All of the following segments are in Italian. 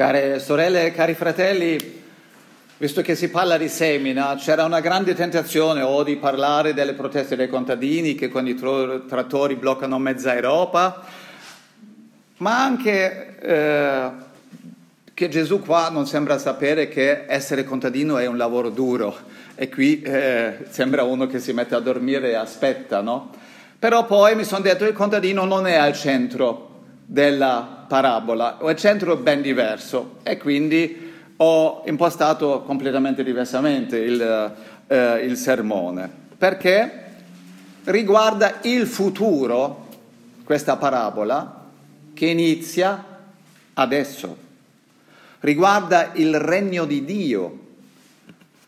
Care sorelle cari fratelli, visto che si parla di semina, c'era una grande tentazione o di parlare delle proteste dei contadini che con i trattori bloccano mezza Europa, ma anche eh, che Gesù qua non sembra sapere che essere contadino è un lavoro duro e qui eh, sembra uno che si mette a dormire e aspetta, no? Però poi mi sono detto che il contadino non è al centro della parabola, è al centro ben diverso e quindi ho impostato completamente diversamente il, eh, il sermone, perché riguarda il futuro, questa parabola, che inizia adesso, riguarda il regno di Dio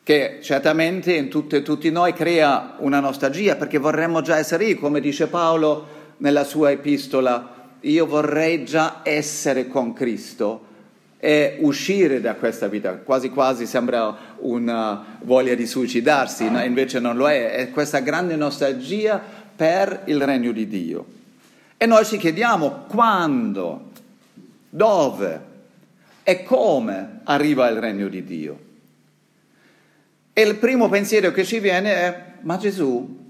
che certamente in tutte, tutti noi crea una nostalgia perché vorremmo già essere lì, come dice Paolo nella sua epistola, io vorrei già essere con Cristo e uscire da questa vita, quasi quasi sembra una voglia di suicidarsi, no? invece non lo è, è questa grande nostalgia per il regno di Dio. E noi ci chiediamo quando, dove e come arriva il regno di Dio. E il primo pensiero che ci viene è, ma Gesù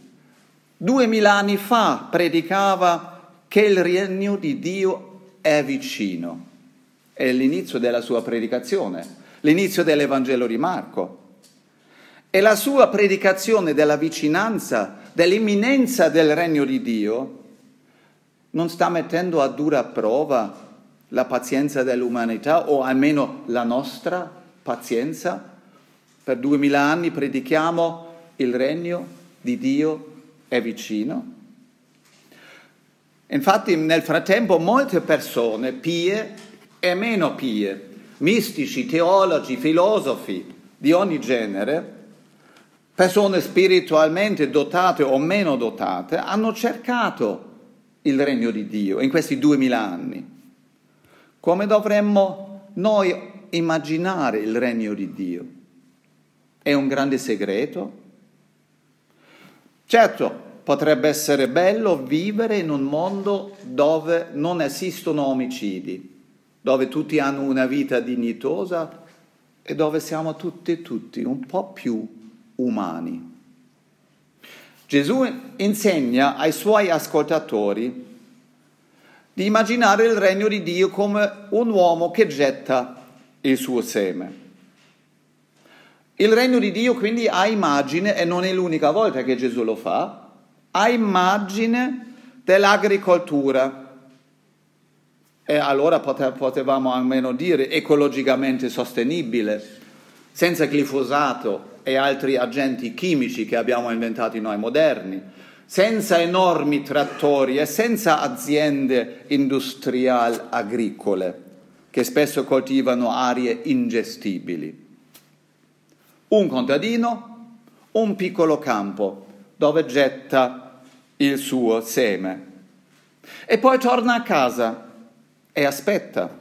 duemila anni fa predicava che il regno di Dio è vicino. È l'inizio della sua predicazione, l'inizio dell'Evangelo di Marco. E la sua predicazione della vicinanza, dell'imminenza del regno di Dio, non sta mettendo a dura prova la pazienza dell'umanità o almeno la nostra pazienza? Per duemila anni predichiamo il regno di Dio è vicino. Infatti nel frattempo molte persone pie e meno pie, mistici, teologi, filosofi di ogni genere, persone spiritualmente dotate o meno dotate, hanno cercato il regno di Dio in questi duemila anni. Come dovremmo noi immaginare il regno di Dio? È un grande segreto? Certo, potrebbe essere bello vivere in un mondo dove non esistono omicidi, dove tutti hanno una vita dignitosa e dove siamo tutti e tutti un po' più umani. Gesù insegna ai suoi ascoltatori di immaginare il regno di Dio come un uomo che getta il suo seme. Il regno di Dio quindi ha immagine, e non è l'unica volta che Gesù lo fa, ha immagine dell'agricoltura. E allora potevamo almeno dire ecologicamente sostenibile, senza glifosato e altri agenti chimici che abbiamo inventato noi moderni, senza enormi trattori e senza aziende industriali agricole che spesso coltivano aree ingestibili un contadino, un piccolo campo dove getta il suo seme. E poi torna a casa e aspetta,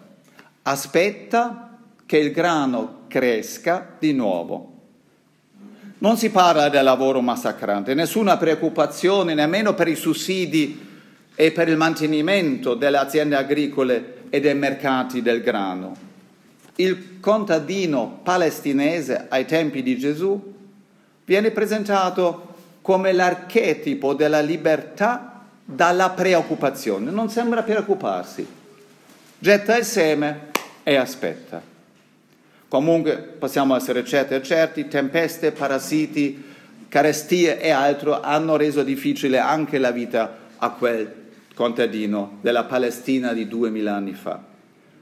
aspetta che il grano cresca di nuovo. Non si parla del lavoro massacrante, nessuna preoccupazione nemmeno per i sussidi e per il mantenimento delle aziende agricole e dei mercati del grano il contadino palestinese ai tempi di Gesù viene presentato come l'archetipo della libertà dalla preoccupazione. Non sembra preoccuparsi. Getta il seme e aspetta. Comunque possiamo essere certi e certi, tempeste, parassiti, carestie e altro hanno reso difficile anche la vita a quel contadino della Palestina di duemila anni fa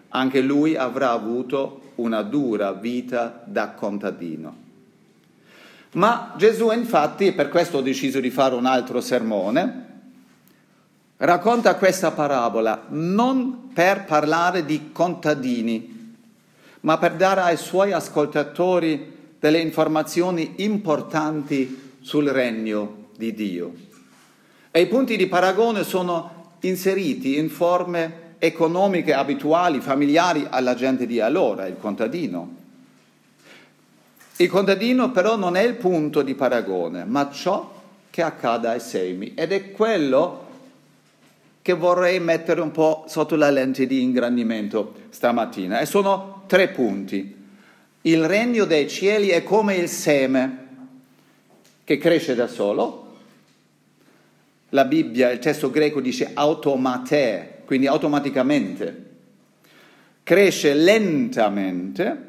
anche lui avrà avuto una dura vita da contadino. Ma Gesù infatti, e per questo ho deciso di fare un altro sermone, racconta questa parabola non per parlare di contadini, ma per dare ai suoi ascoltatori delle informazioni importanti sul regno di Dio. E i punti di paragone sono inseriti in forme economiche abituali, familiari alla gente di allora, il contadino. Il contadino però non è il punto di paragone, ma ciò che accade ai semi ed è quello che vorrei mettere un po' sotto la lente di ingrandimento stamattina e sono tre punti. Il regno dei cieli è come il seme che cresce da solo. La Bibbia, il testo greco dice automate, quindi automaticamente. Cresce lentamente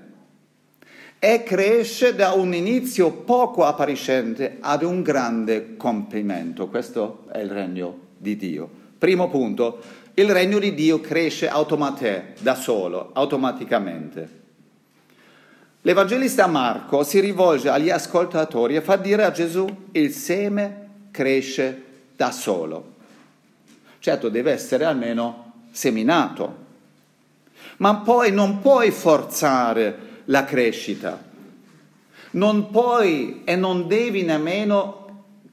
e cresce da un inizio poco appariscente ad un grande compimento. Questo è il regno di Dio. Primo punto, il regno di Dio cresce automate, da solo, automaticamente. L'Evangelista Marco si rivolge agli ascoltatori e fa dire a Gesù il seme cresce da solo. Certo, deve essere almeno seminato, ma poi non puoi forzare la crescita. Non puoi e non devi nemmeno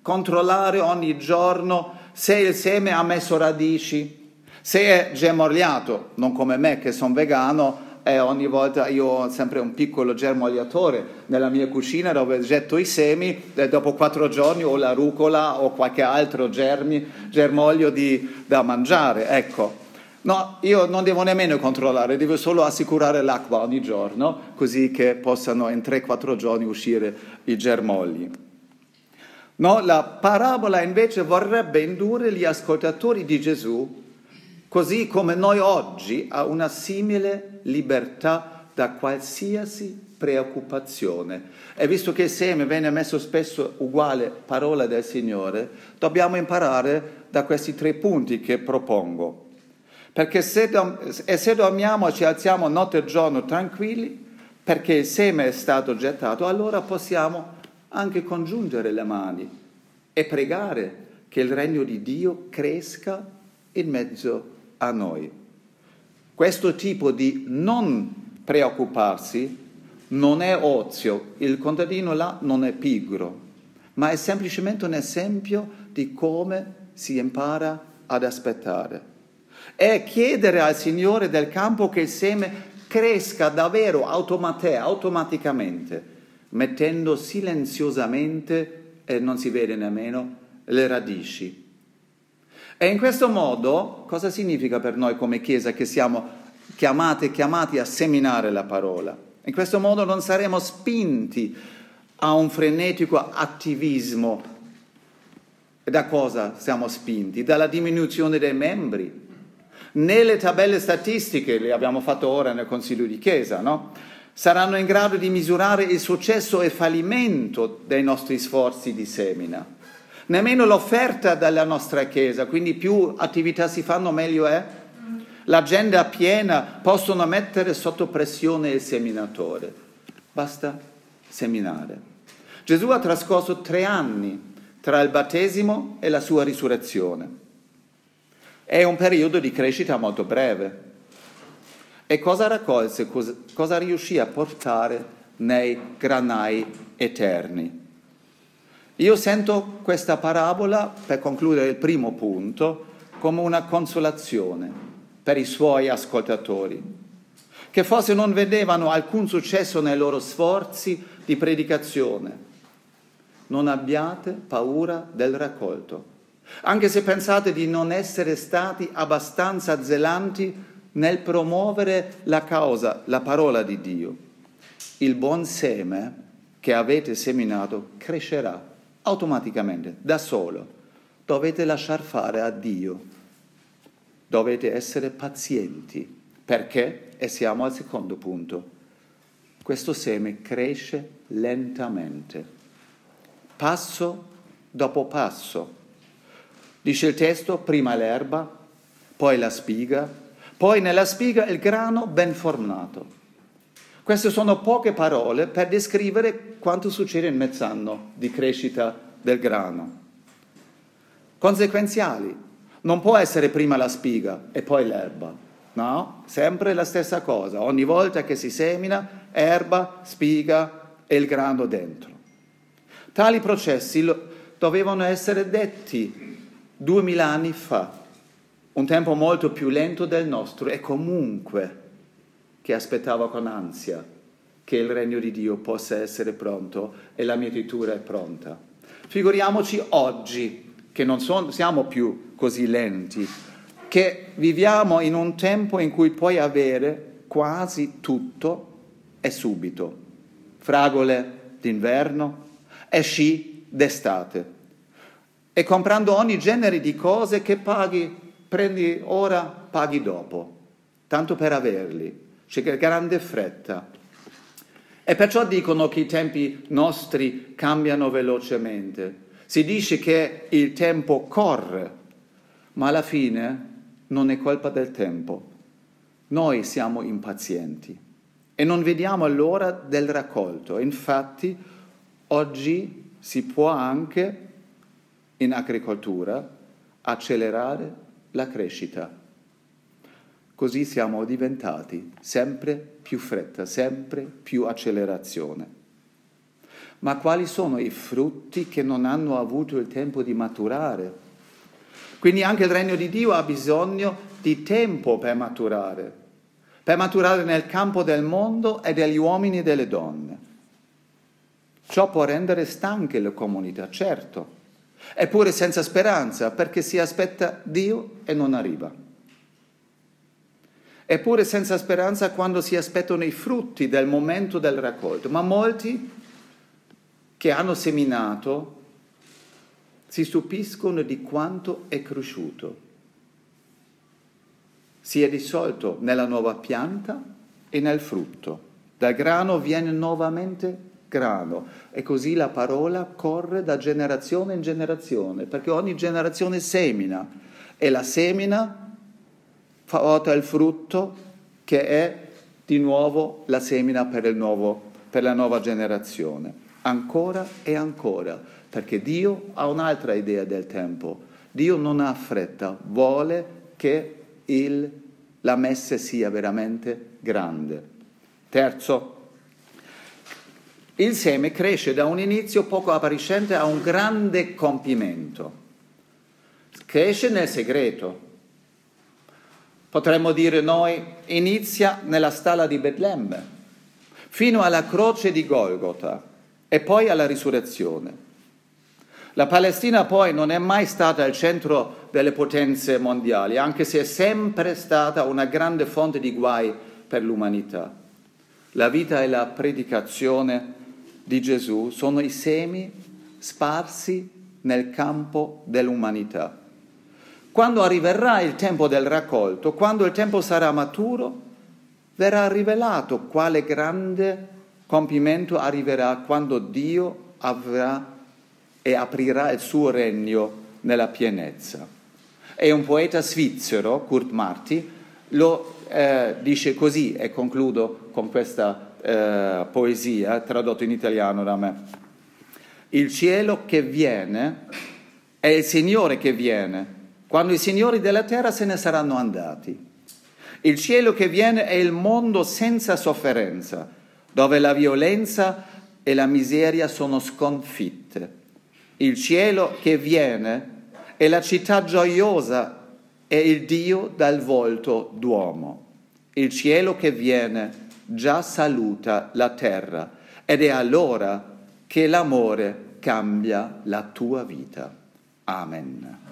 controllare ogni giorno se il seme ha messo radici, se è germogliato, non come me che sono vegano e ogni volta io ho sempre un piccolo germogliatore nella mia cucina dove getto i semi e dopo quattro giorni ho la rucola o qualche altro germi, germoglio di, da mangiare. Ecco, No, io non devo nemmeno controllare, devo solo assicurare l'acqua ogni giorno, così che possano in 3-4 giorni uscire i germogli. No, la parabola invece vorrebbe indurre gli ascoltatori di Gesù, così come noi oggi, a una simile libertà da qualsiasi preoccupazione. E visto che il seme viene messo spesso uguale parola del Signore, dobbiamo imparare da questi tre punti che propongo. Perché se, se dormiamo ci alziamo notte e giorno tranquilli, perché il seme è stato gettato, allora possiamo anche congiungere le mani e pregare che il regno di Dio cresca in mezzo a noi. Questo tipo di non preoccuparsi non è ozio, il contadino là non è pigro, ma è semplicemente un esempio di come si impara ad aspettare è chiedere al Signore del campo che il seme cresca davvero automate, automaticamente, mettendo silenziosamente, e non si vede nemmeno, le radici. E in questo modo, cosa significa per noi come Chiesa che siamo chiamati, chiamati a seminare la parola? In questo modo non saremo spinti a un frenetico attivismo. Da cosa siamo spinti? Dalla diminuzione dei membri, nelle tabelle statistiche, le abbiamo fatto ora nel Consiglio di Chiesa, no? saranno in grado di misurare il successo e fallimento dei nostri sforzi di semina. Nemmeno l'offerta della nostra Chiesa, quindi più attività si fanno meglio è. L'agenda piena possono mettere sotto pressione il seminatore. Basta seminare. Gesù ha trascorso tre anni tra il battesimo e la sua risurrezione. È un periodo di crescita molto breve. E cosa raccolse, cosa, riuscì a portare nei granai eterni? Io sento questa parabola, per concludere il primo punto, come una consolazione per i suoi ascoltatori, che forse non vedevano alcun successo nei loro sforzi di predicazione. Non abbiate paura del raccolto anche se pensate di non essere stati abbastanza zelanti nel promuovere la causa, la parola di Dio. Il buon seme che avete seminato crescerà automaticamente, da solo. Dovete lasciar fare a Dio. Dovete essere pazienti. Perché? E siamo al secondo punto. Questo seme cresce lentamente, passo dopo passo Dice il testo, prima l'erba, poi la spiga, poi nella spiga il grano ben formato. Queste sono poche parole per descrivere quanto succede in mezz'anno di crescita del grano. Conseguenziali. Non può essere prima la spiga e poi l'erba. No, sempre la stessa cosa. Ogni volta che si semina, erba, spiga e il grano dentro. Tali processi dovevano essere detti duemila anni fa, un tempo molto più lento del nostro e comunque che aspettava con ansia che il regno di Dio possa essere pronto e la mietitura è pronta. Figuriamoci oggi che non sono, siamo più così lenti che viviamo in un tempo in cui puoi avere quasi tutto e subito. Fragole d'inverno e sci d'estate. E comprando ogni genere di cose che paghi, prendi ora, paghi dopo, tanto per averli. C'è grande fretta. E perciò dicono che i tempi nostri cambiano velocemente. Si dice che il tempo corre, ma alla fine non è colpa del tempo. Noi siamo impazienti e non vediamo l'ora del raccolto. Infatti, oggi si può anche in agricoltura accelerare la crescita. Così siamo diventati sempre più fretta, sempre più accelerazione. Ma quali sono i frutti che non hanno avuto il tempo di maturare? Quindi anche il regno di Dio ha bisogno di tempo per maturare, per maturare nel campo del mondo e degli uomini e delle donne. Ciò può rendere stanche le comunità, certo, eppure senza speranza, perché si aspetta Dio e non arriva. Eppure senza speranza quando si aspettano i frutti del momento del raccolto, ma molti che hanno seminato si stupiscono di quanto è cresciuto. Si è dissolto nella nuova pianta e nel frutto. Dal grano viene nuovamente grano e così la parola corre da generazione in generazione, perché ogni generazione semina e la semina porta il frutto che è di nuovo la semina per, nuovo, per la nuova generazione. Ancora e ancora perché Dio ha un'altra idea del tempo. Dio non ha fretta, vuole che il, la messe sia veramente grande. Terzo, il seme cresce da un inizio poco appariscente a un grande compimento. Cresce nel segreto. Potremmo dire noi, inizia nella stalla di Betlemme, fino alla croce di Golgota e poi alla risurrezione. La Palestina poi non è mai stata il centro delle potenze mondiali, anche se è sempre stata una grande fonte di guai per l'umanità. La vita e la predicazione di Gesù sono i semi sparsi nel campo dell'umanità. Quando arriverà il tempo del raccolto, quando il tempo sarà maturo, verrà rivelato quale grande compimento arriverà quando Dio avrà e aprirà il suo regno nella pienezza. E un poeta svizzero, Kurt Marti, lo eh, dice così, e concludo con questa eh, poesia tradotta in italiano da me. Il cielo che viene è il Signore che viene, quando i signori della terra se ne saranno andati. Il cielo che viene è il mondo senza sofferenza, dove la violenza e la miseria sono sconfitte il cielo che viene è la città gioiosa e il Dio dal volto d'uomo. Il cielo che viene già saluta la terra ed è allora che l'amore cambia la tua vita. Amen.